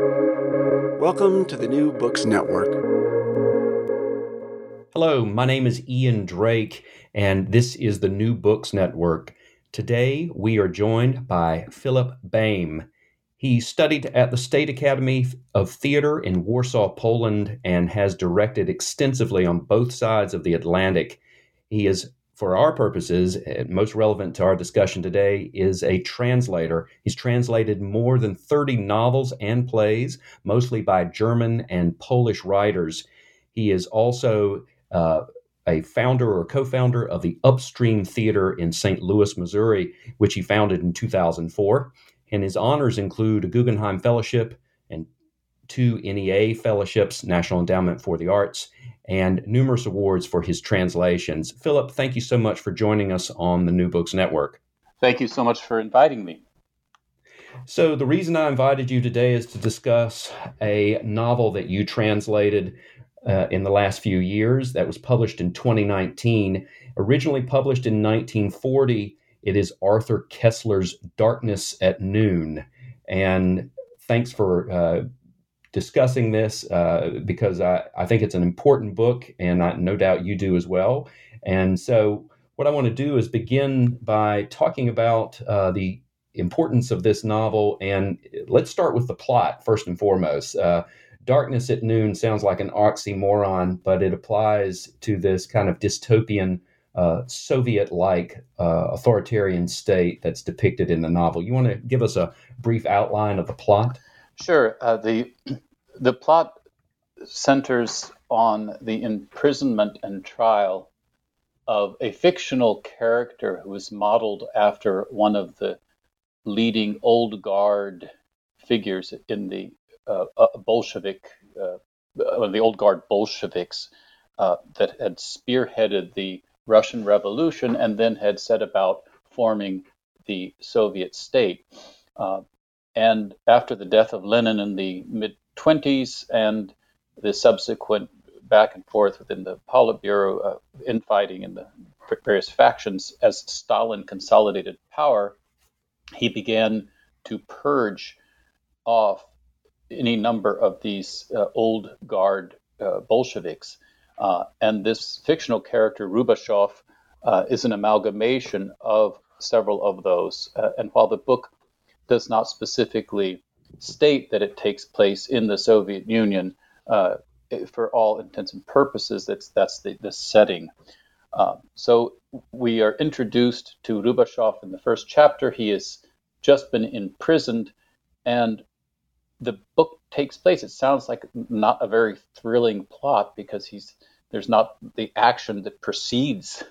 Welcome to the New Books Network. Hello, my name is Ian Drake, and this is the New Books Network. Today we are joined by Philip Boehm. He studied at the State Academy of Theater in Warsaw, Poland, and has directed extensively on both sides of the Atlantic. He is for our purposes, most relevant to our discussion today, is a translator. He's translated more than 30 novels and plays, mostly by German and Polish writers. He is also uh, a founder or co founder of the Upstream Theater in St. Louis, Missouri, which he founded in 2004. And his honors include a Guggenheim Fellowship and two NEA fellowships, National Endowment for the Arts, and numerous awards for his translations. Philip, thank you so much for joining us on the New Books Network. Thank you so much for inviting me. So, the reason I invited you today is to discuss a novel that you translated uh, in the last few years that was published in 2019. Originally published in 1940, it is Arthur Koestler's Darkness at Noon. And thanks for uh, discussing this uh, because I, I think it's an important book, and I, no doubt you do as well. And so, what I want to do is begin by talking about uh, the importance of this novel. And let's start with the plot first and foremost. Uh, Darkness at Noon sounds like an oxymoron, but it applies to this kind of dystopian. Uh, Soviet like uh, authoritarian state that's depicted in the novel. You want to give us a brief outline of the plot? Sure. Uh, the the plot centers on the imprisonment and trial of a fictional character who is modeled after one of the leading old guard figures in the uh, uh, Bolshevik, uh, the old guard Bolsheviks uh, that had spearheaded the Russian Revolution and then had set about forming the Soviet state. And after the death of Lenin in the mid 20s and the subsequent back and forth within the Politburo, uh, infighting in the various factions, as Stalin consolidated power, he began to purge off any number of these uh, old guard uh, Bolsheviks. Uh, and this fictional character, Rubashov, uh, is an amalgamation of several of those. Uh, and while the book does not specifically state that it takes place in the Soviet Union. Uh, for all intents and purposes, that's that's the, the setting. Um, so we are introduced to Rubashov in the first chapter. He has just been imprisoned, and the book takes place. It sounds like not a very thrilling plot because he's there's not the action that precedes.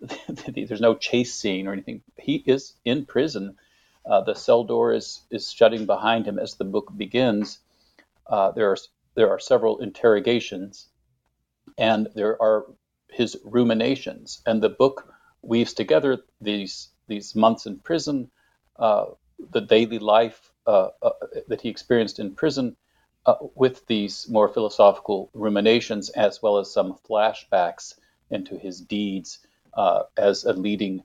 there's no chase scene or anything. He is in prison uh, the cell door is is shutting behind him as the book begins. Uh, there are there are several interrogations, and there are his ruminations, and the book weaves together these these months in prison, uh, the daily life uh, uh, that he experienced in prison, uh, with these more philosophical ruminations, as well as some flashbacks into his deeds as a leading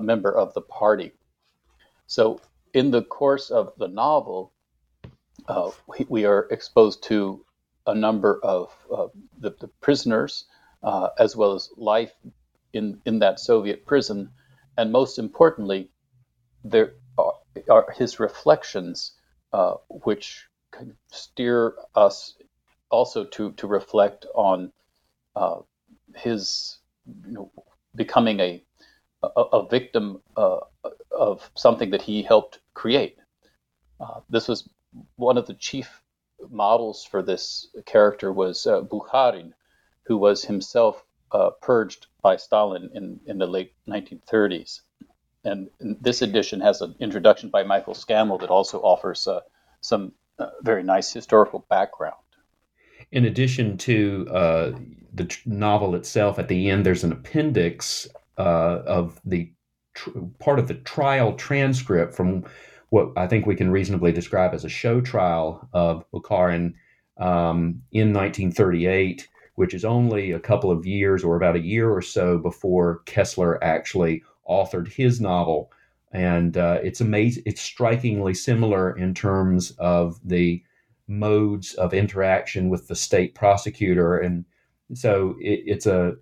member of the party. So, in the course of the novel, uh, we, we, are exposed to a number of uh, the, the, prisoners, uh, as well as life in, in that Soviet prison. And most importantly, there are, are his reflections, uh, which can steer us also to, to reflect on uh, his you know, becoming a, a, a victim uh, of something that he helped create. Uh, this was one of the chief models for this character was uh, Bukharin, who was himself uh, purged by Stalin in, in the late 1930s. And this edition has an introduction by Michael Scammell that also offers uh, some uh, very nice historical background. In addition to uh, the novel itself, at the end, there's an appendix uh, of the tr- part of the trial transcript from what I think we can reasonably describe as a show trial of Bukharin um, in 1938, which is only a couple of years or about a year or so before Koestler actually authored his novel. And uh, it's amazing, it's strikingly similar in terms of the modes of interaction with the state prosecutor, and so it, it's a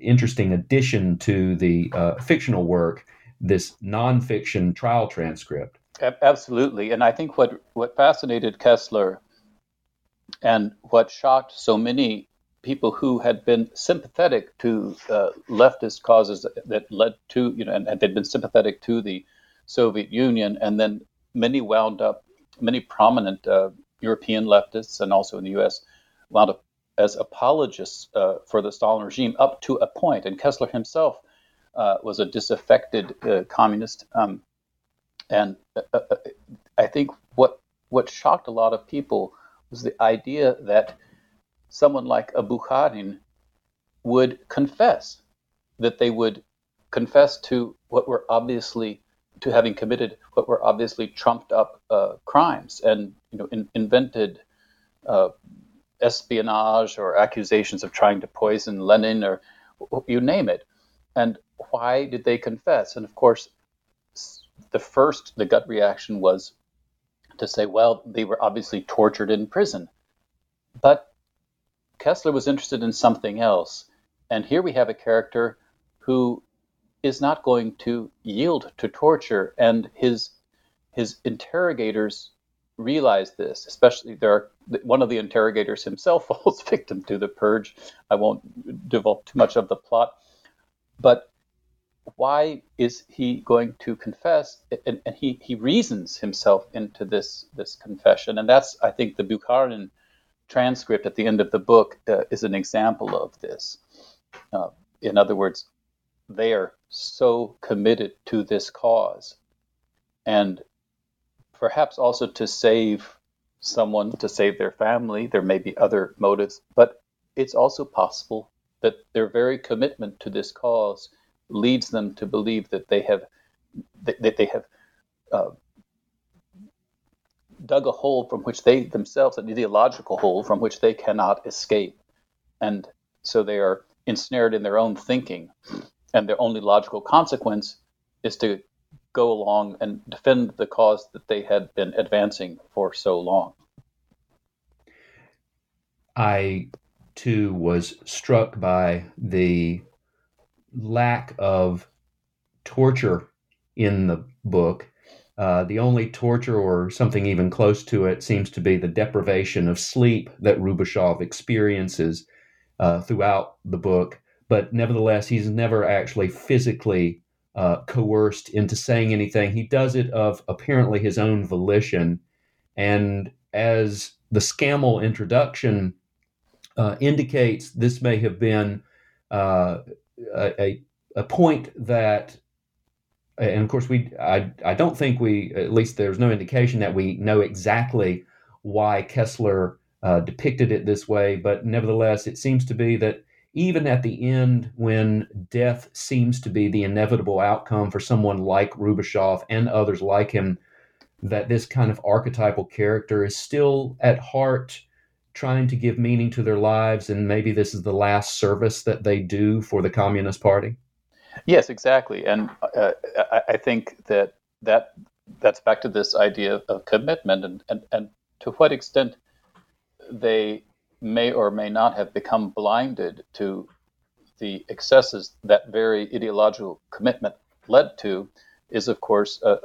interesting addition to the uh, fictional work, this nonfiction trial transcript. Absolutely, and I think what what fascinated Koestler, and what shocked so many people who had been sympathetic to uh, leftist causes that led to you know, and, and they'd been sympathetic to the Soviet Union, and then many wound up, many prominent uh, European leftists and also in the U.S. wound up as apologists uh, for the Stalin regime up to a point. And Koestler himself uh, was a disaffected uh, communist. Um, and uh, uh, I think what what shocked a lot of people was the idea that someone like a Bukharin would confess, that they would confess to what were obviously to having committed what were obviously trumped up uh, crimes and you know in, invented uh, espionage or accusations of trying to poison Lenin or you name it. And why did they confess? And of course, the first, the gut reaction was to say, well, they were obviously tortured in prison. But Koestler was interested in something else. And here we have a character who is not going to yield to torture. And his, his interrogators realize this, especially there are one of the interrogators himself falls victim to the purge. I won't develop too much of the plot, but why is he going to confess? And, and he, he reasons himself into this this confession, and that's I think the Bukharin transcript at the end of the book uh, is an example of this. Uh, in other words, they are so committed to this cause, and perhaps also to save someone, to save their family. There may be other motives, but it's also possible that their very commitment to this cause leads them to believe that they have that they have uh, dug a hole from which they themselves, an ideological hole from which they cannot escape, and so they are ensnared in their own thinking, and their only logical consequence is to go along and defend the cause that they had been advancing for so long. I too was struck by the lack of torture in the book. Uh, the only torture or something even close to it seems to be the deprivation of sleep that Rubashov experiences uh, throughout the book. But nevertheless, he's never actually physically uh, coerced into saying anything. He does it of apparently his own volition. And as the Scammell introduction uh, indicates, this may have been a, a point that, and of course, we I, I don't think we, at least there's no indication that we know exactly why Koestler uh, depicted it this way, but nevertheless, it seems to be that even at the end, when death seems to be the inevitable outcome for someone like Rubashov and others like him, that this kind of archetypal character is still at heart trying to give meaning to their lives, and maybe this is the last service that they do for the Communist Party. Yes, exactly, and uh, I, think that that that's back to this idea of commitment, and, and and to what extent they may or may not have become blinded to the excesses that very ideological commitment led to is, of course, uh,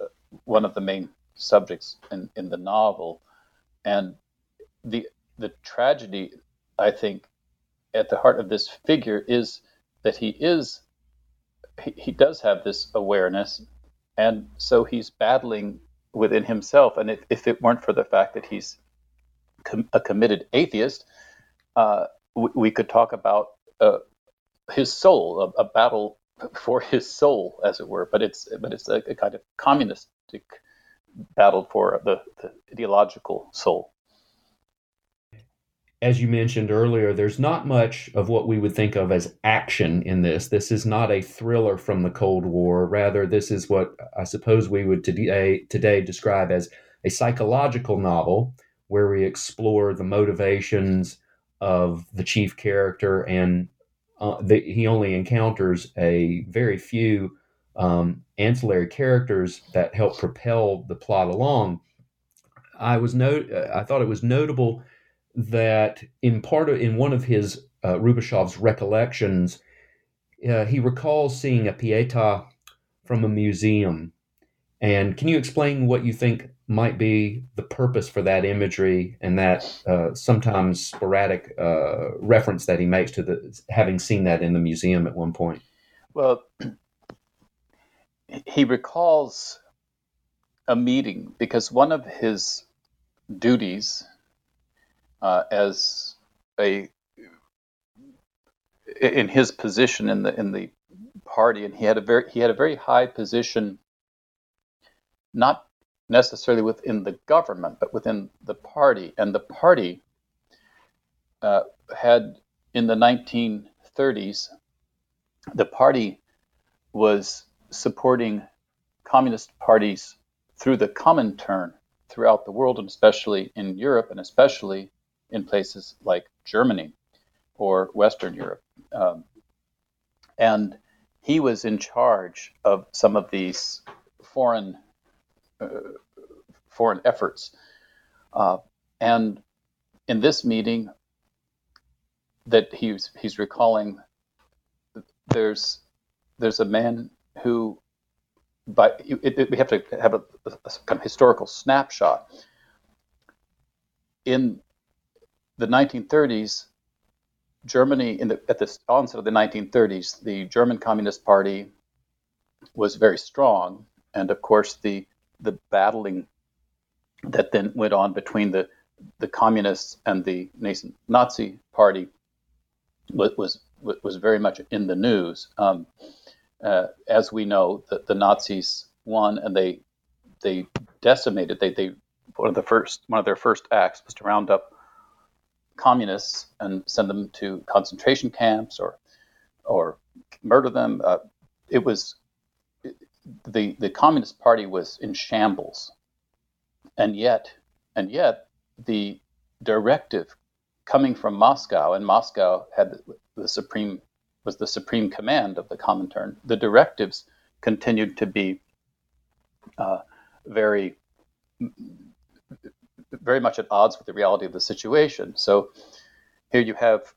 one of the main subjects in, in the novel. And the, the tragedy, I think, at the heart of this figure is that he is, he, he does have this awareness. And so he's battling within himself. And if, if it weren't for the fact that he's com- a committed atheist, uh, we, we, could talk about uh, his soul, a, a, battle for his soul, as it were. But it's but it's a, a kind of communistic battle for the, the ideological soul. As you mentioned earlier, there's not much of what we would think of as action in this. This is not a thriller from the Cold War. Rather, this is what I suppose we would today, today describe as a psychological novel where we explore the motivations of the chief character, and uh, the, he only encounters a very few um, ancillary characters that help propel the plot along. I was no, I thought it was notable that in part of in one of his uh, Rubashov's recollections, uh, he recalls seeing a Pietà from a museum. And can you explain what you think might be the purpose for that imagery and that uh, sometimes sporadic uh, reference that he makes to the having seen that in the museum at one point? Well, he recalls a meeting because one of his duties uh, as a in his position in the in the party, and he had a very he had a very high position, not necessarily within the government, but within the party, and the party uh, had in the 1930s, the party was supporting communist parties through the Comintern throughout the world, and especially in Europe, and especially in places like Germany or Western Europe. Um, and he was in charge of some of these foreign uh, foreign efforts. Uh, and in this meeting, that he's he's recalling, there's there's a man who, but it, it, we have to have a, a, kind of historical snapshot. In the 1930s, Germany, in the, at the onset of the 1930s, the German Communist Party was very strong, and of course, the the battling that then went on between the the communists and the nascent Nazi Party was was, was very much in the news. Um, uh, as we know, the, the Nazis won, and they they decimated. They they one of the first one of their first acts was to round up communists and send them to concentration camps or or murder them. Uh, it was the the Communist Party was in shambles, and yet and yet the directive coming from Moscow, and Moscow had the, supreme was the supreme command of the Comintern. The directives continued to be uh, very very much at odds with the reality of the situation. So here you have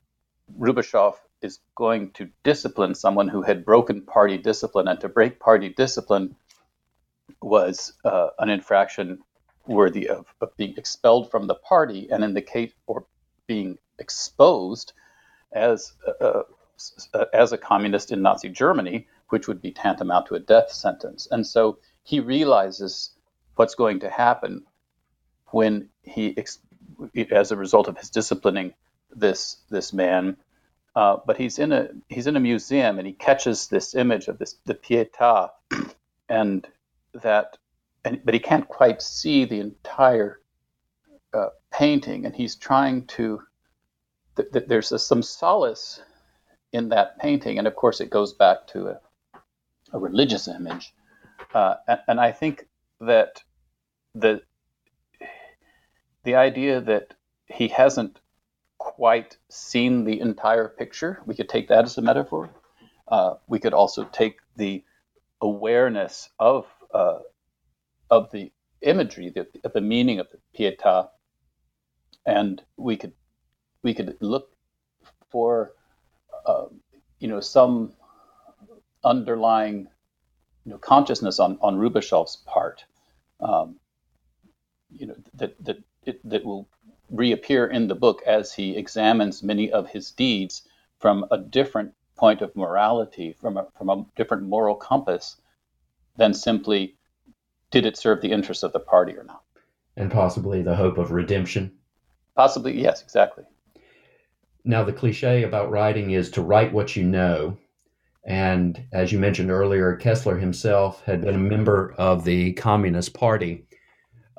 Rubashov is going to discipline someone who had broken party discipline, and to break party discipline was uh, an infraction worthy of, of, being expelled from the party, and in the case or being exposed as uh, uh, as a communist in Nazi Germany, which would be tantamount to a death sentence. And so he realizes what's going to happen when he, as a result of his disciplining this this man, uh, but he's in a he's in a museum and he catches this image of this the Pietà, and that, and but he can't quite see the entire uh, painting, and he's trying to. Th- th- there's a, some solace in that painting, and of course it goes back to a, a religious image, uh, and, and I think that the the idea that he hasn't quite seen the entire picture, we could take that as a metaphor. Uh, we could also take the awareness of uh, of the imagery, the, the meaning of the Pietà, and we could we could look for uh, you know some underlying you know consciousness on on Rubashov's part. Um, you know that that it, that will reappear in the book as he examines many of his deeds from a different point of morality, from a, from a different moral compass than simply did it serve the interests of the party or not. And possibly the hope of redemption. Possibly, yes, exactly. Now, the cliche about writing is to write what you know. And as you mentioned earlier, Koestler himself had been a member of the Communist Party.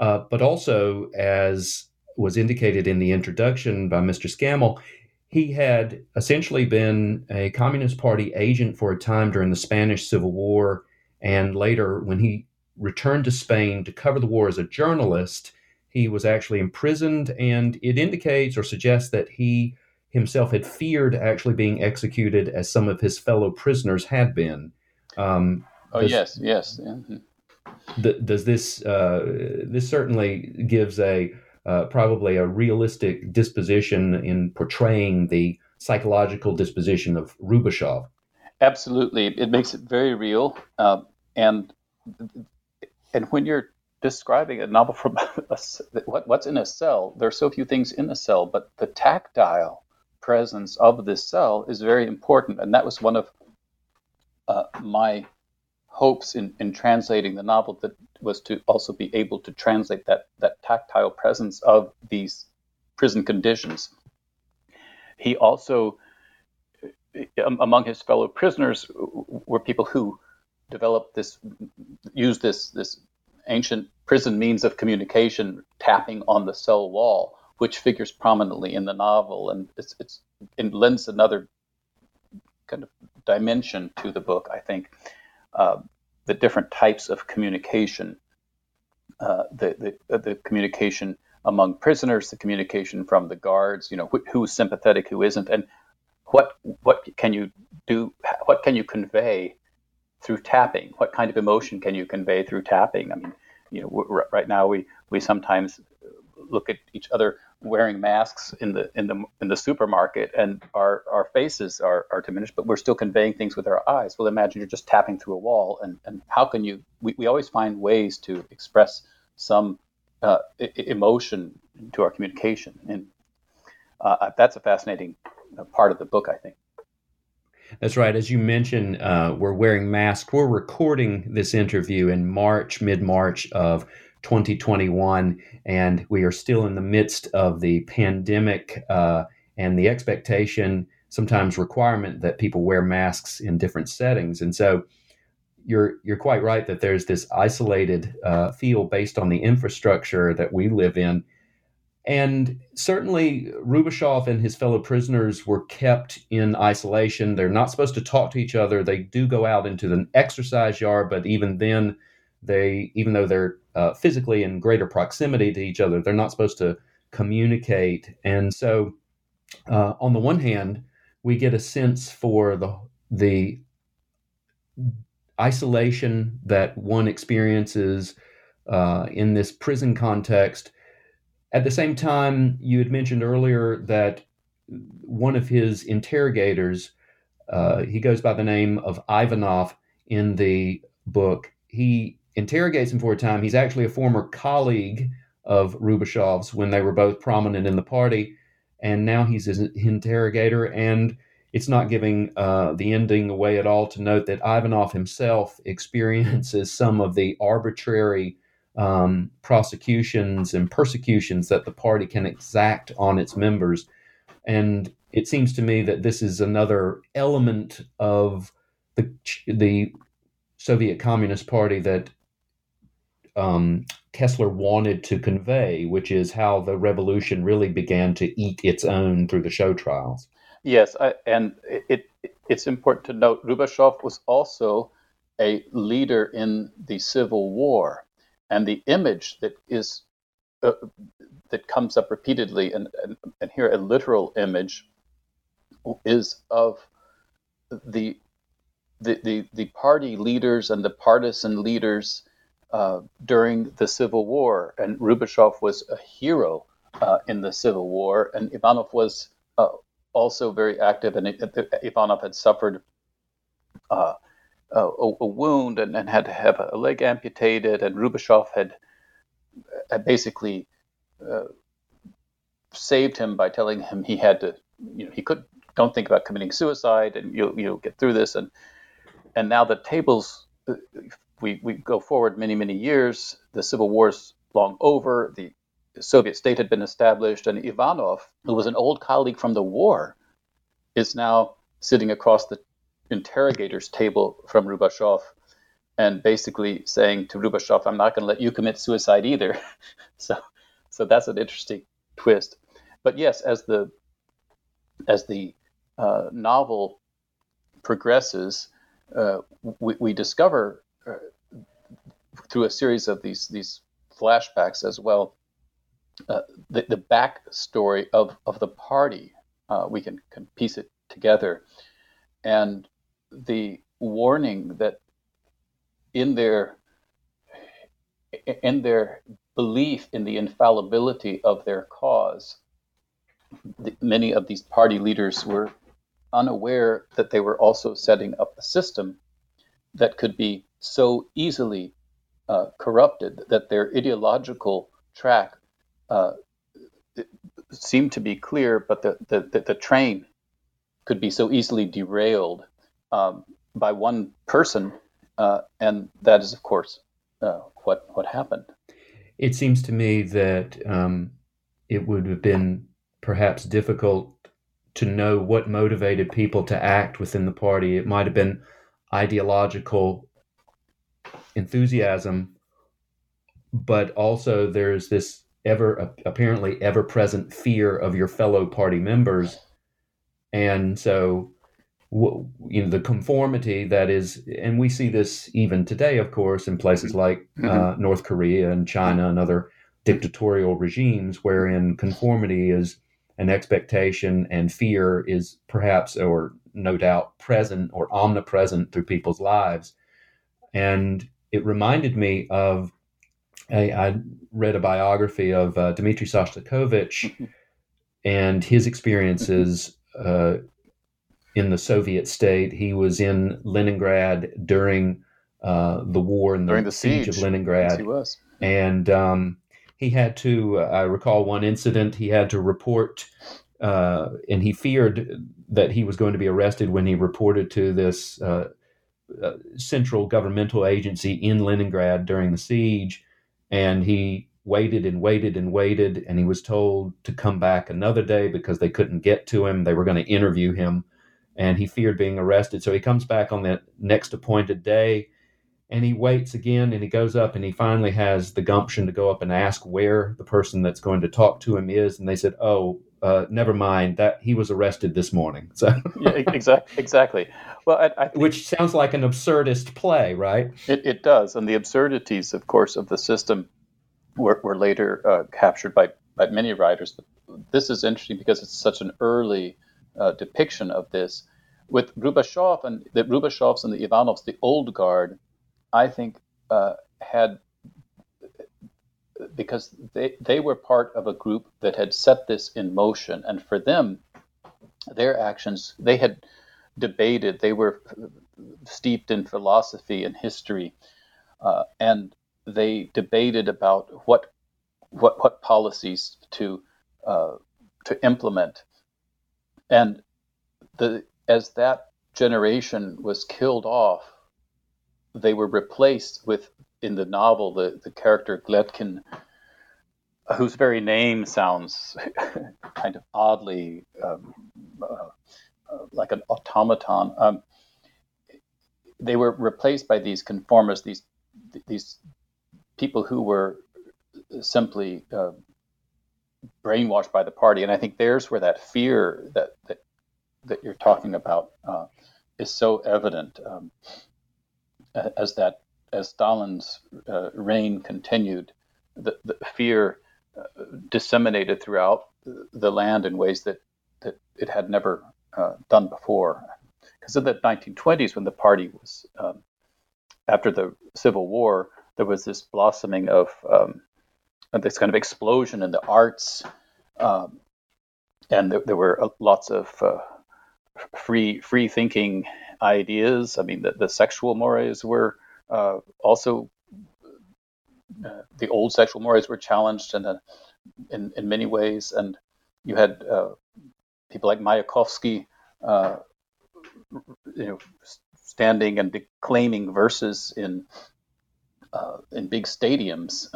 Uh, but also, as was indicated in the introduction by Mr. Scammell, he had essentially been a Communist Party agent for a time during the Spanish Civil War. And later, when he returned to Spain to cover the war as a journalist, he was actually imprisoned. And it indicates or suggests that he himself had feared actually being executed as some of his fellow prisoners had been. Um, oh, yes, yes. Mm-hmm. Th- does this uh, this certainly gives a uh, probably a realistic disposition in portraying the psychological disposition of Rubashov. Absolutely, it makes it very real, um, and and when you're describing a novel from a, what, what's in a cell, there are so few things in a cell, but the tactile presence of this cell is very important, and that was one of uh, my hopes in, in translating the novel that was to also be able to translate that that tactile presence of these prison conditions. He also, um, among his fellow prisoners, were people who developed this, used this this ancient prison means of communication, tapping on the cell wall, which figures prominently in the novel, and it's, it's it lends another kind of dimension to the book. I think uh, the different types of communication, uh, the, the the communication among prisoners, the communication from the guards, you know, wh- who's sympathetic, who isn't, and what what can you do? What can you convey through tapping? What kind of emotion can you convey through tapping? I mean, you know, right now we we sometimes look at each other wearing masks in the in the in the supermarket and our our faces are, are diminished but we're still conveying things with our eyes well imagine you're just tapping through a wall and and how can you we, we always find ways to express some uh, emotion to our communication. And uh, that's a fascinating uh, part of the book, I think. That's right. As you mentioned, uh, we're wearing masks. We're recording this interview in March, mid March of 2021, and we are still in the midst of the pandemic uh, and the expectation, sometimes requirement, that people wear masks in different settings. And so, you're you're quite right that there's this isolated uh, feel based on the infrastructure that we live in, and certainly Rubashov and his fellow prisoners were kept in isolation. They're not supposed to talk to each other. They do go out into the exercise yard, but even then, they even though they're uh, physically in greater proximity to each other, they're not supposed to communicate. And so, uh, on the one hand, we get a sense for the the isolation that one experiences uh, in this prison context. At the same time, you had mentioned earlier that one of his interrogators, uh, he goes by the name of Ivanov in the book. He interrogates him for a time. He's actually a former colleague of Rubashov's when they were both prominent in the party, and now he's his interrogator. And it's not giving uh, the ending away at all to note that Ivanov himself experiences some of the arbitrary um, prosecutions and persecutions that the party can exact on its members. And it seems to me that this is another element of the the Soviet Communist Party that um, Koestler wanted to convey, which is how the revolution really began to eat its own through the show trials. Yes, I, and it, it, it's important to note Rubashov was also a leader in the Civil War, and the image that is uh, that comes up repeatedly, and, and, and here a literal image is of the the, the, the party leaders and the partisan leaders uh, during the Civil War. And Rubashov was a hero uh, in the Civil War, and Ivanov was uh, also very active, and Ivanov had suffered uh, a, a, wound and, and, had to have a leg amputated, and Rubashov had, had basically uh, saved him by telling him he had to, you know, he could don't think about committing suicide, and you'll you'll get through this, and and now the tables. We, we go forward many, many years. The Civil War's long over. The the Soviet state had been established, and Ivanov, who was an old colleague from the war, is now sitting across the interrogator's table from Rubashov and basically saying to Rubashov, I'm not going to let you commit suicide either. so, so that's an interesting twist. But yes, as the as the uh, novel progresses, uh, we, we, discover uh, through a series of these these flashbacks as well uh, the, the backstory of, of the party. Uh, we can, can piece it together. And the warning that in their in their belief in the infallibility of their cause, the, many of these party leaders were unaware that they were also setting up a system that could be so easily uh, corrupted that their ideological track uh, seemed to be clear, but the, the, the, train could be so easily derailed um, by one person, uh, and that is, of course, uh, what what happened. It seems to me that um, it would have been perhaps difficult to know what motivated people to act within the party. It might have been ideological enthusiasm, but also there's this ever apparently ever present fear of your fellow party members, and so you know the conformity that is, and we see this even today, of course, in places like mm-hmm. uh, North Korea and China and other dictatorial regimes, wherein conformity is an expectation and fear is perhaps or no doubt present or omnipresent through people's lives. And it reminded me of a, I read a biography of uh, Dmitry Shostakovich mm-hmm. and his experiences uh, in the Soviet state. He was in Leningrad during uh, the war and the, the siege. siege of Leningrad. Yes, he was. And um, he had to, uh, I recall one incident, he had to report uh, and he feared that he was going to be arrested when he reported to this central governmental agency in Leningrad during the siege. And he waited and waited and waited, and he was told to come back another day because they couldn't get to him. They were going to interview him, and he feared being arrested. So he comes back on the next appointed day and he waits again and he goes up and he finally has the gumption to go up and ask where the person that's going to talk to him is and they said oh uh, never mind that he was arrested this morning. So yeah, exactly, exactly. Well, I, I which sounds like an absurdist play, right? It, it does, and the absurdities, of course, of the system were, were later uh, captured by by many writers. This is interesting because it's such an early uh, depiction of this. With Rubashov and the Rubashovs and the Ivanovs, the old guard, I think uh, had because they, they were part of a group that had set this in motion. And for them, their actions, they had debated, they were steeped in philosophy and history, uh, and they debated about what what what policies to uh, to implement. And the as that generation was killed off, they were replaced with in the novel the, the character Gletkin, whose very name sounds kind of oddly um, uh, uh, like an automaton. Um, they were replaced by these conformists, these these people who were simply uh, brainwashed by the party. And I think there's where that fear that that, that you're talking about uh, is so evident um, as that as Stalin's uh, reign continued, the, the fear uh, disseminated throughout the land in ways that, that it had never uh, done before. Because in the 1920s, when the party was, um, after the Civil War, there was this blossoming of um, this kind of explosion in the arts, um, and there, there, were uh, lots of uh, free free thinking ideas. I mean, the, the sexual mores were uh, also, uh, the old sexual mores were challenged in, a, in, in many ways, and you had uh, people like Mayakovsky, uh, you know, standing and declaiming verses in uh, in big stadiums.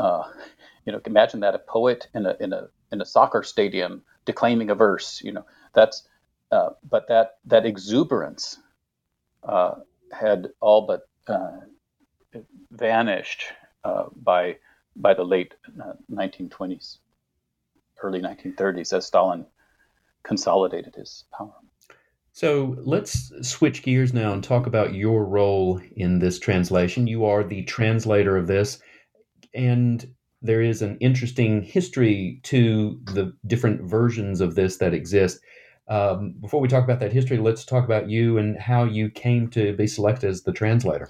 you know, imagine that a poet in a in a in a soccer stadium declaiming a verse. You know, that's uh, but that that exuberance uh, had all but uh, vanished uh, by by the late 1920s, uh, early 1930s, as Stalin consolidated his power. So let's switch gears now and talk about your role in this translation. You are the translator of this, and there is an interesting history to the different versions of this that exist. Um, before we talk about that history, let's talk about you and how you came to be selected as the translator.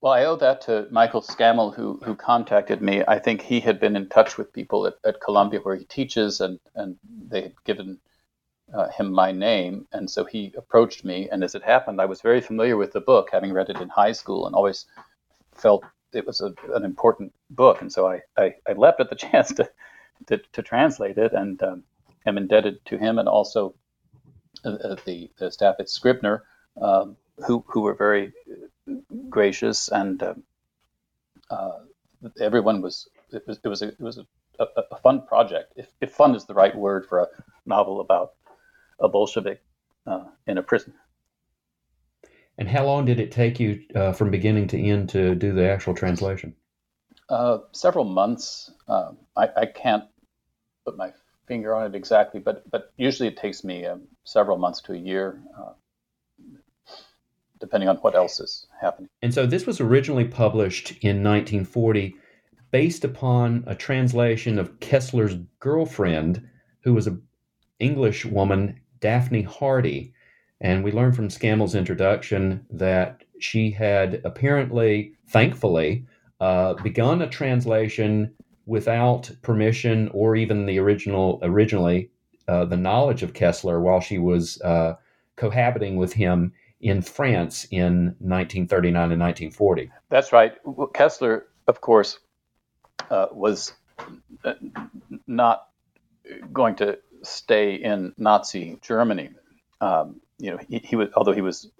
Well, I owe that to Michael Scammell, who who contacted me. I think he had been in touch with people at, at Columbia where he teaches, and and they had given uh, him my name, and so he approached me. And as it happened, I was very familiar with the book, having read it in high school, and always felt it was a, an important book. And so I, I, I leapt at the chance to to, to translate it, and um, am indebted to him and also uh, uh, the, the staff at Scribner, um, who who were very gracious, and um, uh, everyone was it was it was a, it was a, a, fun project. If, if fun is the right word for a novel about a Bolshevik uh, in a prison. And how long did it take you uh, from beginning to end to do the actual translation? Uh, several months. Um, I, I, can't put my finger on it exactly, but but usually it takes me um, several months to a year, uh, depending on what else is happening. And so this was originally published in 1940, based upon a translation of Koestler's girlfriend, who was an English woman Daphne Hardy. And we learned from Scammell's introduction that she had apparently, thankfully, uh, begun a translation without permission or even the original, originally, uh, the knowledge of Koestler while she was uh, cohabiting with him in France in 1939 and 1940. That's right. Koestler, of course, uh, was uh, not going to stay in Nazi Germany. Um, you know, he, he, was although he was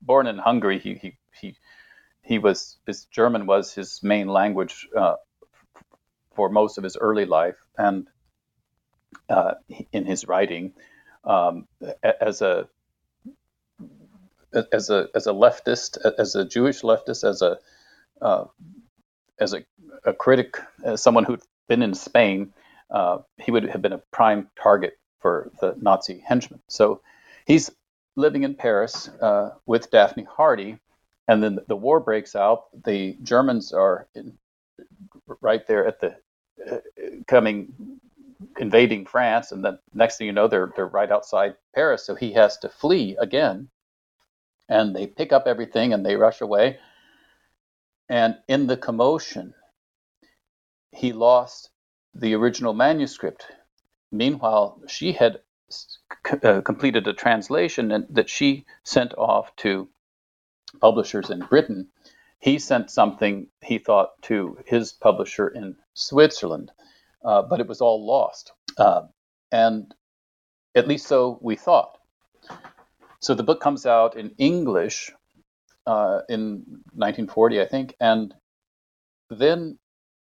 born in Hungary, he he he, he was his German was his main language uh, for most of his early life, and uh, in his writing, um, as a as a as a leftist, as a Jewish leftist, as a uh, as a, a critic, as someone who'd been in Spain, uh, he would have been a prime target for the Nazi henchmen. So he's living in Paris uh, with Daphne Hardy, and then the war breaks out. The Germans are in, right there at the uh, coming invading France, and then next thing you know, they're they're right outside Paris. So he has to flee again, and they pick up everything and they rush away. And in the commotion, he lost the original manuscript. Meanwhile, she had uh, completed a translation and, that she sent off to publishers in Britain. He sent something he thought to his publisher in Switzerland, uh, but it was all lost. Uh, and at least so we thought. So the book comes out in English uh, in 1940, I think, and then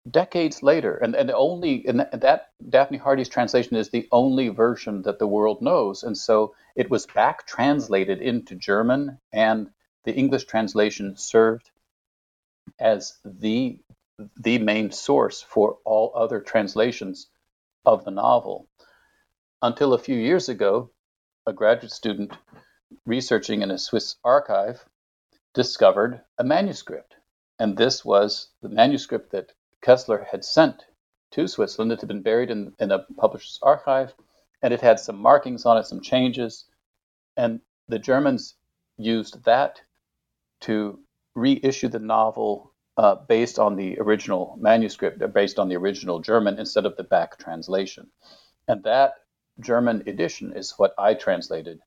decades later, and, and only and that Daphne Hardy's translation is the only version that the world knows, and so it was back translated into German, and the English translation served as the the main source for all other translations of the novel. Until a few years ago, a graduate student researching in a Swiss archive discovered a manuscript. And this was the manuscript that Koestler had sent to Switzerland. It had been buried in, in a publisher's archive, and it had some markings on it, some changes. And the Germans used that to reissue the novel uh, based on the original manuscript, uh, based on the original German instead of the back translation. And that German edition is what I translated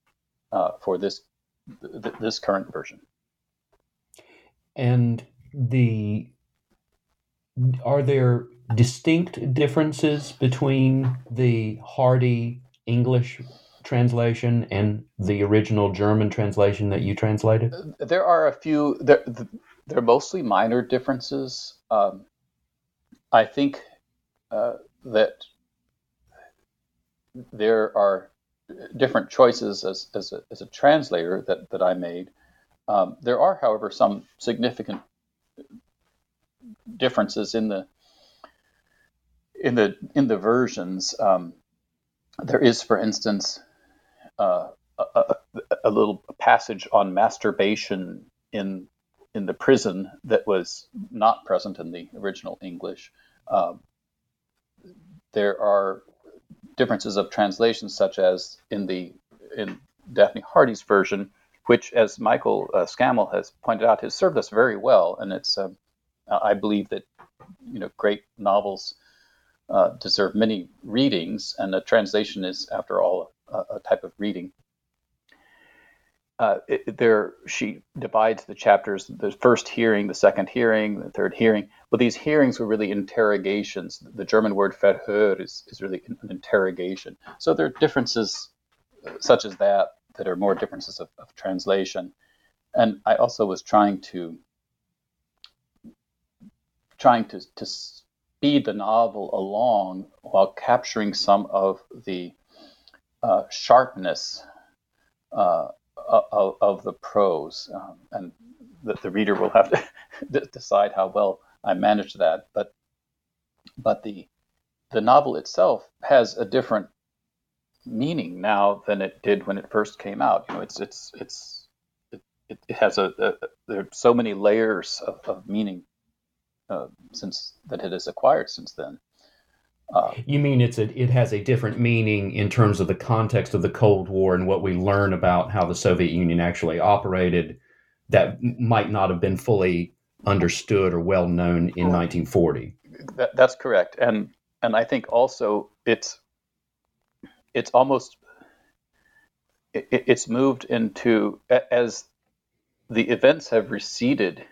uh, for this th- this current version. And the are there distinct differences between the Hardy English translation and the original German translation that you translated? There are a few. There, they're mostly minor differences. Um, I think uh, that there are different choices as, as, a, as a translator that, that I made. Um, there are, however, some significant differences in the in the in the versions. Um, there is, for instance, uh, a, a, little passage on masturbation in in the prison that was not present in the original English. Um, there are differences of translation, such as in the in Daphne Hardy's version, which, as Michael uh, Scammell has pointed out, has served us very well. And it's, um, I believe that, you know, great novels uh, deserve many readings, and a translation is, after all, a, a type of reading. Uh, it, there, she divides the chapters: the first hearing, the second hearing, the third hearing. But these hearings were really interrogations. The German word "Verhör" is, is really an interrogation. So there are differences uh, such as that that are more differences of, of translation. And I also was trying to trying to, to speed the novel along while capturing some of the uh, sharpness uh, of, of, the prose. Um, and the, the, reader will have to decide how well I managed that. But but the the novel itself has a different meaning now than it did when it first came out. You know, it's it's it's it, it has a, a there are so many layers of, of meaning uh, since that it has acquired since then. Uh, you mean it's a it has a different meaning in terms of the context of the Cold War and what we learn about how the Soviet Union actually operated that might not have been fully understood or well known in 1940. That, that's correct, and and I think also it's it's almost it, it's moved into as the events have receded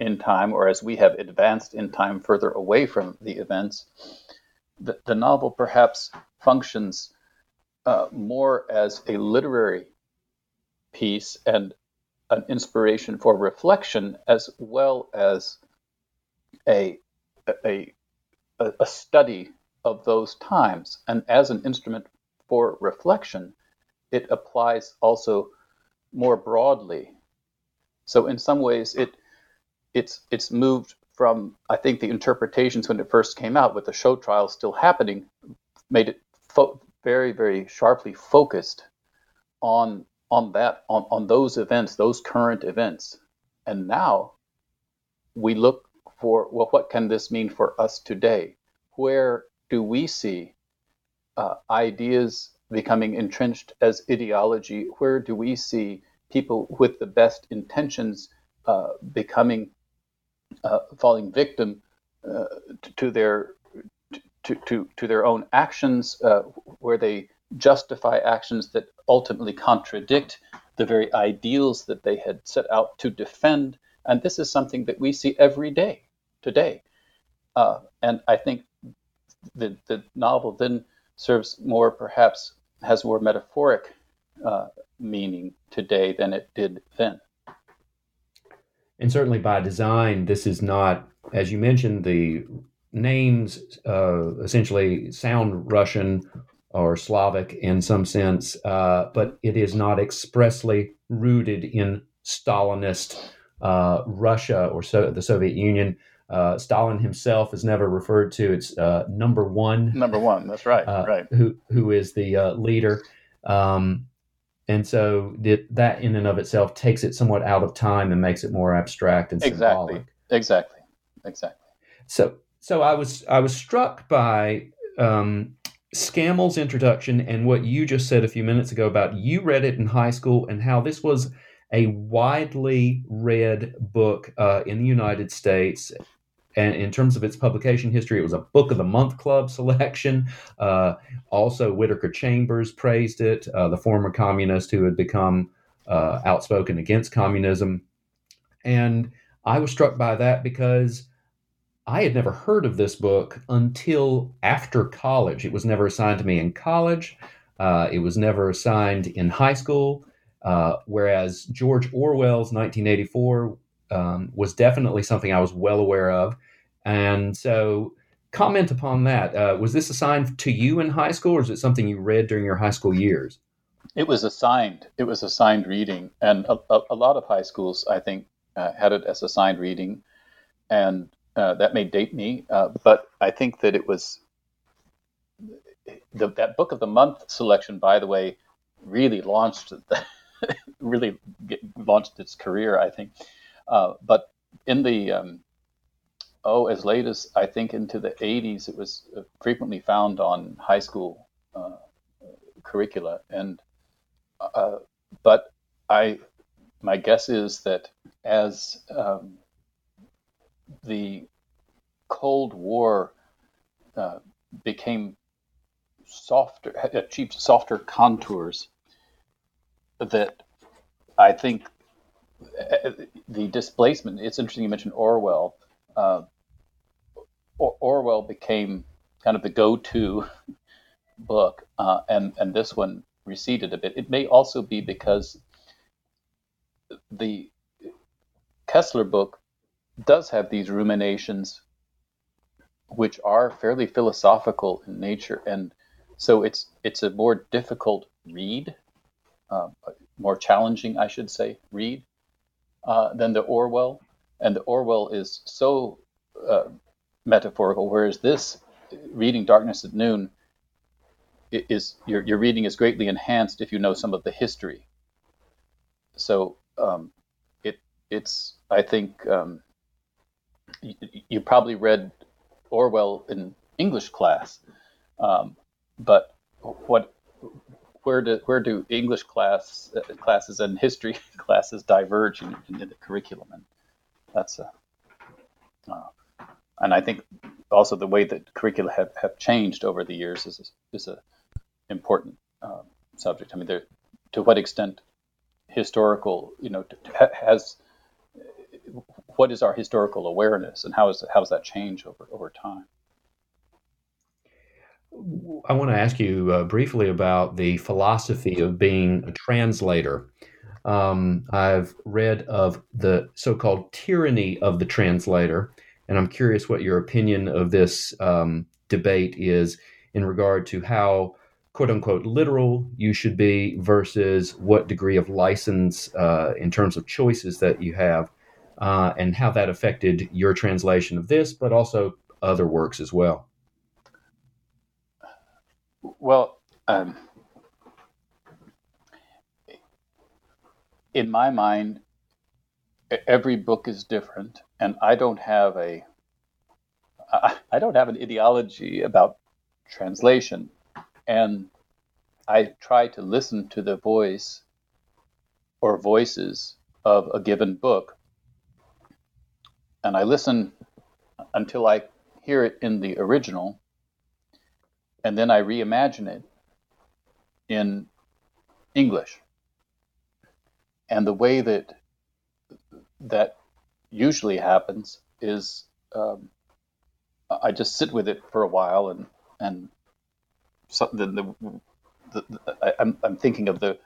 in time, or as we have advanced in time further away from the events, the, the novel perhaps functions uh, more as a literary piece and an inspiration for reflection as well as a, a, a study of those times. And as an instrument for reflection, it applies also more broadly. So in some ways, it it's it's moved from I think the interpretations when it first came out, with the show trial still happening, made it fo- very very sharply focused on on that on, on those events, those current events, and now we look for well, what can this mean for us today? Where do we see uh, ideas becoming entrenched as ideology? Where do we see people with the best intentions uh, becoming uh, falling victim uh, to their to, to, to their own actions, uh, where they justify actions that ultimately contradict the very ideals that they had set out to defend. And this is something that we see every day today. Uh, and I think the, the novel then serves more, perhaps, has more metaphoric uh, meaning today than it did then. And certainly by design, this is not, as you mentioned, the names uh, essentially sound Russian or Slavic in some sense, uh, but it is not expressly rooted in Stalinist uh, Russia or so, the Soviet Union. Uh, Stalin himself is never referred to. It's uh, number one. Number one. That's right. Uh, right. Who who is the uh, leader? Um, and so that that in and of itself takes it somewhat out of time and makes it more abstract and exactly. symbolic. Exactly. Exactly. So so I was I was struck by um, introduction and what you just said a few minutes ago about you read it in high school and how this was a widely read book uh, in the United States and in terms of its publication history, it was a Book of the Month Club selection. Uh, also, Whittaker Chambers praised it, uh, the former communist who had become uh, outspoken against communism. And I was struck by that because I had never heard of this book until after college. It was never assigned to me in college, uh, it was never assigned in high school. Uh, whereas George Orwell's 1984 um, was definitely something I was well aware of. And so, comment upon that. Uh, was this assigned to you in high school, or is it something you read during your high school years? It was assigned. It was assigned reading, and a, a, lot of high schools, I think, uh, had it as assigned reading, and uh, that may date me. Uh, but I think that it was the, that book of the month selection. By the way, really launched really get, launched its career. I think uh, but in the um, oh, as late as I think into the 80s, it was uh, frequently found on high school uh, curricula. And uh, but I my guess is that as um, the Cold War uh, became softer, achieved softer contours, that I think uh, the displacement. It's interesting you mentioned Orwell. Uh, or- Orwell became kind of the go-to book, uh, and and this one receded a bit. It may also be because the Koestler book does have these ruminations, which are fairly philosophical in nature, and so it's it's a more difficult read, uh, more challenging, I should say, read uh, than the Orwell. And the Orwell is so uh, metaphorical, whereas this reading Darkness at Noon is your your reading is greatly enhanced if you know some of the history. So um, it it's I think um, you, you, probably read Orwell in English class, um, but what where do where do English class uh, classes and history classes diverge in, in, the curriculum? And that's a uh, and I think also the way that curricula have, have changed over the years is a, is a important uh, subject. I mean, there, to what extent historical, you know, has what is our historical awareness, and how is how does that change over over time? I want to ask you uh, briefly about the philosophy of being a translator. Um, I've read of the so-called tyranny of the translator, and I'm curious what your opinion of this um, debate is in regard to how quote unquote literal you should be versus what degree of license uh, in terms of choices that you have, uh, and how that affected your translation of this, but also other works as well. Well, um, in my mind, every book is different, and I don't have a I don't have an ideology about translation and I try to listen to the voice or voices of a given book. And I listen until I hear it in the original, and then I reimagine it in English. And the way that that usually happens is um, I just sit with it for a while and and so the, the, the, I, I'm, I'm thinking of the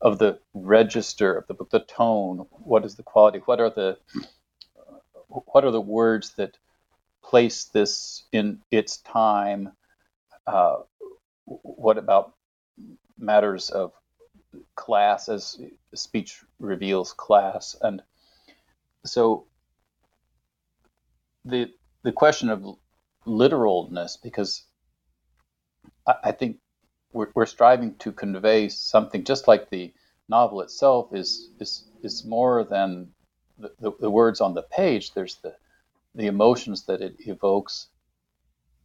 of the register of the book, the tone. What is the quality? What are the what are the words that place this in its time? Uh, what about matters of class as speech reveals class and so the the question of literalness because I, think we're, we're striving to convey something just like the novel itself is is is more than the, the, the, words on the page. There's the the emotions that it evokes,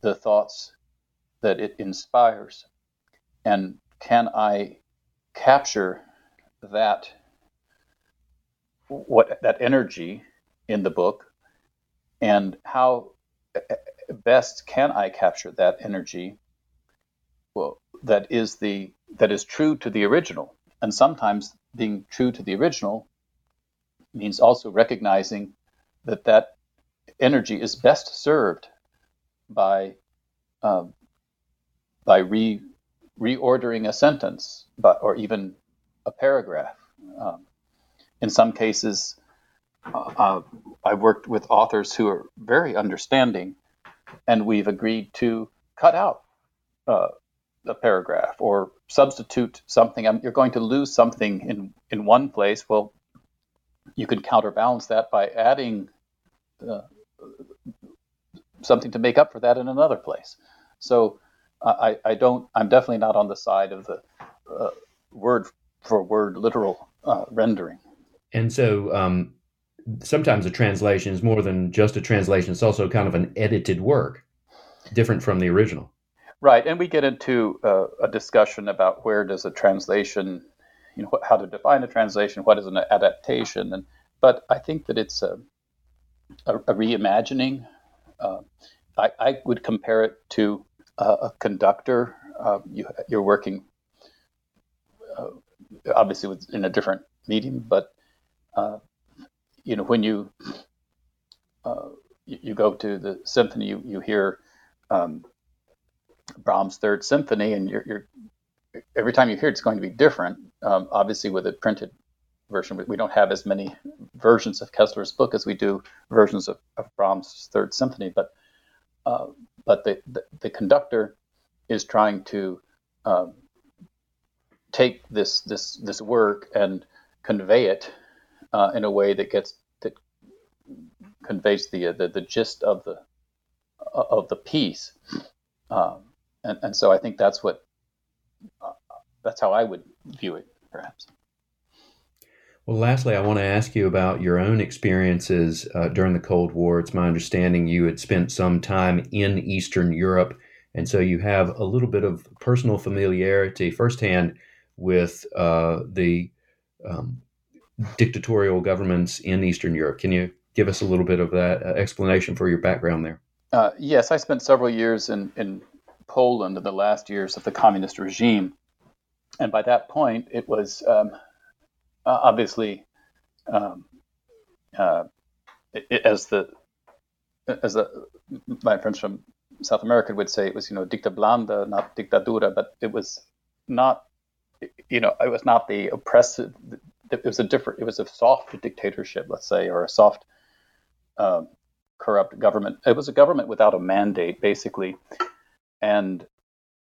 the thoughts that it inspires, and can I capture that what that energy in the book, and how best can I capture that energy well, that is the that is true to the original. And sometimes being true to the original means also recognizing that that energy is best served by um, by re reordering a sentence, but or even a paragraph. Um, in some cases, uh, uh, I've worked with authors who are very understanding, and we've agreed to cut out uh, a paragraph or substitute something. you're going to lose something in, in one place. Well, you can counterbalance that by adding uh, something to make up for that in another place. So I, I don't. I'm definitely not on the side of the uh, word for word literal uh, rendering. And so um, sometimes a translation is more than just a translation. It's also kind of an edited work, different from the original. Right, and we get into uh, a discussion about where does a translation you know how to define a translation, what is an adaptation, and but I think that it's a a, a reimagining. Uh, I, I, would compare it to a conductor. Uh, you, are working uh, obviously in a different medium, but uh, you know when you, uh, you, go to the symphony, you, you hear um, Brahms' Third Symphony, and you're, you're, every time you hear it, it's going to be different. Um, obviously, with a printed version, we don't have as many versions of Koestler's book as we do versions of, of Brahms' Third Symphony, but uh, but the, the, the conductor is trying to um, take this this this work and convey it uh, in a way that gets that conveys the the, the gist of the of the piece. Um, and, and so I think that's what uh, that's how I would view it, perhaps. Well, lastly, I want to ask you about your own experiences uh, during the Cold War. It's my understanding you had spent some time in Eastern Europe, and so you have a little bit of personal familiarity firsthand with uh, the um, dictatorial governments in Eastern Europe. Can you give us a little bit of that uh, explanation for your background there? Uh, yes, I spent several years in, in Poland in the last years of the communist regime. And by that point, it was um, obviously, um, uh, it, as the as the, my friends from South America would say, it was you know dicta blanda, not dictadura, but it was not you know it was not the oppressive. It was a different. It was a soft dictatorship, let's say, or a soft um, corrupt government. It was a government without a mandate, basically, and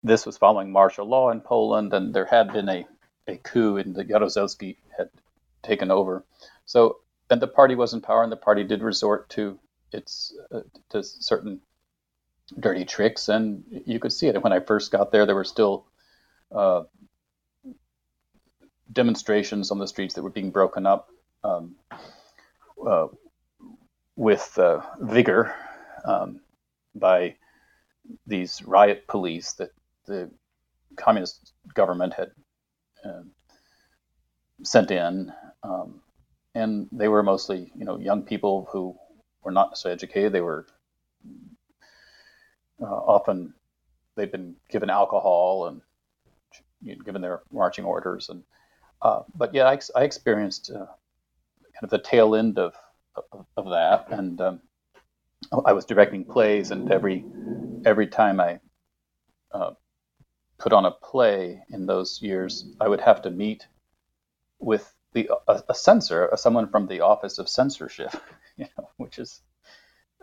this was following martial law in Poland, and there had been a, a coup, and the Jaruzelski had taken over. So, and the party was in power, and the party did resort to its uh, to certain dirty tricks, and you could see it. When I first got there, there were still uh, demonstrations on the streets that were being broken up um, uh, with uh, vigor um, by these riot police that the communist government had uh, sent in, um, and they were mostly, you know, young people who were not so educated. They were uh, often they'd been given alcohol and you know, given their marching orders, and uh, but yeah, I, I experienced uh, kind of the tail end of of, of that, and um, I was directing plays, and every every time I uh, put on a play in those years, I would have to meet with the a, a censor, someone from the Office of Censorship, you know, which is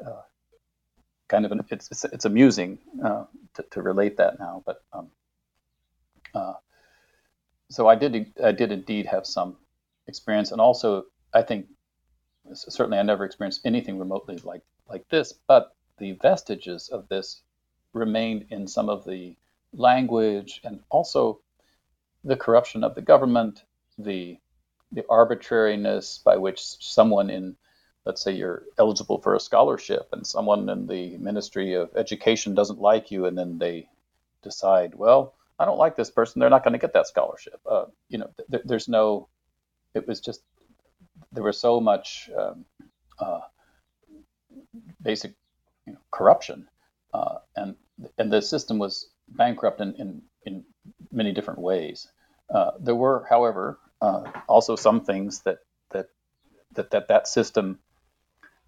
uh, kind of an, it's, it's, it's amusing uh, to, to, relate that now, but um, uh, so I did I did indeed have some experience, and also I think certainly I never experienced anything remotely like like this, but the vestiges of this remained in some of the language and also the corruption of the government, the the arbitrariness by which someone in let's say you're eligible for a scholarship and someone in the ministry of education doesn't like you and then they decide well i don't like this person they're not going to get that scholarship uh, you know th- there's no it was just there was so much um, uh, basic you know, corruption uh, and and the system was bankrupt in, in, in many different ways uh, there were however uh, also some things that that that that, that system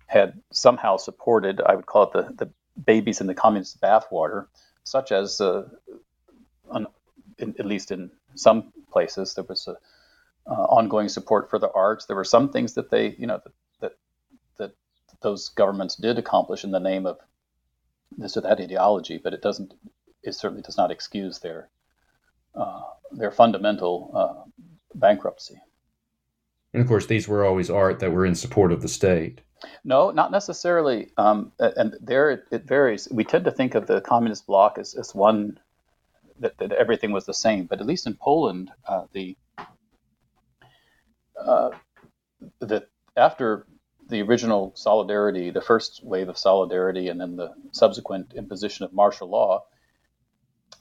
had somehow supported. I would call it the, the babies in the communist bathwater, such as, uh, in, at least in some places, there was a uh, ongoing support for the arts. There were some things that they, you know, that, that that those governments did accomplish in the name of this or that ideology, but it doesn't. It certainly does not excuse their uh, their fundamental uh, bankruptcy. And of course, these were always art that were in support of the state. No, not necessarily. Um, and there it, it, varies. We tend to think of the communist bloc as, as one that, that everything was the same, but at least in Poland, uh, the uh, the after the original solidarity, the first wave of solidarity, and then the subsequent imposition of martial law,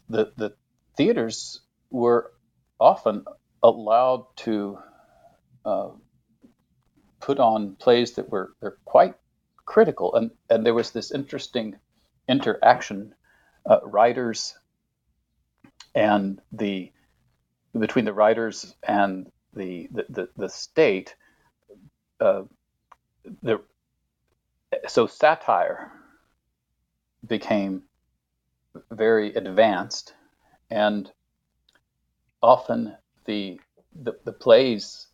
the the theaters were often allowed to uh, put on plays that were they're quite critical, and and there was this interesting interaction, uh, writers and the between the writers and the the, the, the state. Uh, the, so satire became very advanced, and often the the, the plays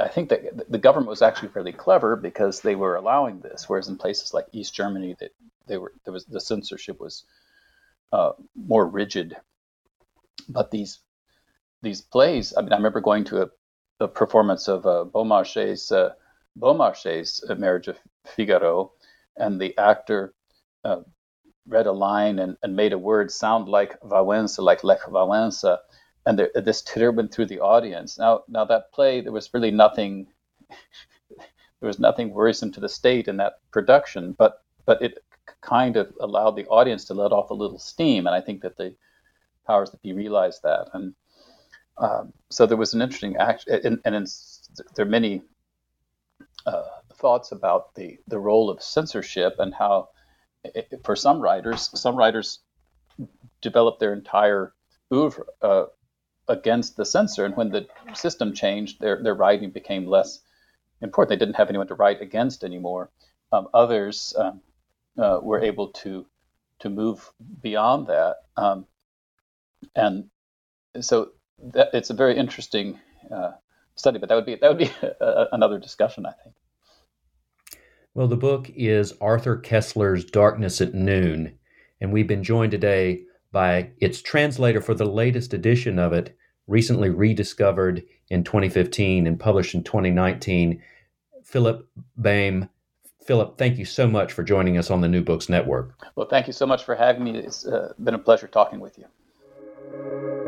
I think that the government was actually fairly clever because they were allowing this, whereas in places like East Germany, that they were there was the censorship was uh, more rigid. But these these plays, I mean, I remember going to a, a performance of uh, Beaumarchais' uh, Beaumarchais' Marriage of Figaro, and the actor uh, read a line and, and made a word sound like Wałęsa, like Lech Wałęsa, and there, this titter went through the audience. Now, now that play, there was really nothing, there was nothing worrisome to the state in that production, but but it kind of allowed the audience to let off a little steam, and I think that the powers that be realized that, and um, so there was an interesting action, and, and there are many uh, thoughts about the the role of censorship and how, it, for some writers, some writers develop their entire oeuvre uh, against the censor. And when the system changed, their, their writing became less important. They didn't have anyone to write against anymore. Um, others um, uh, were able to to move beyond that, um, and so that, it's a very interesting uh, study. But that would be that would be a, another discussion, I think. Well, the book is Arthur Koestler's Darkness at Noon, and we've been joined today by its translator for the latest edition of it, recently rediscovered in 2015 and published in 2019, Philip Boehm. Philip, thank you so much for joining us on the New Books Network. Well, thank you so much for having me. It's uh, been a pleasure talking with you.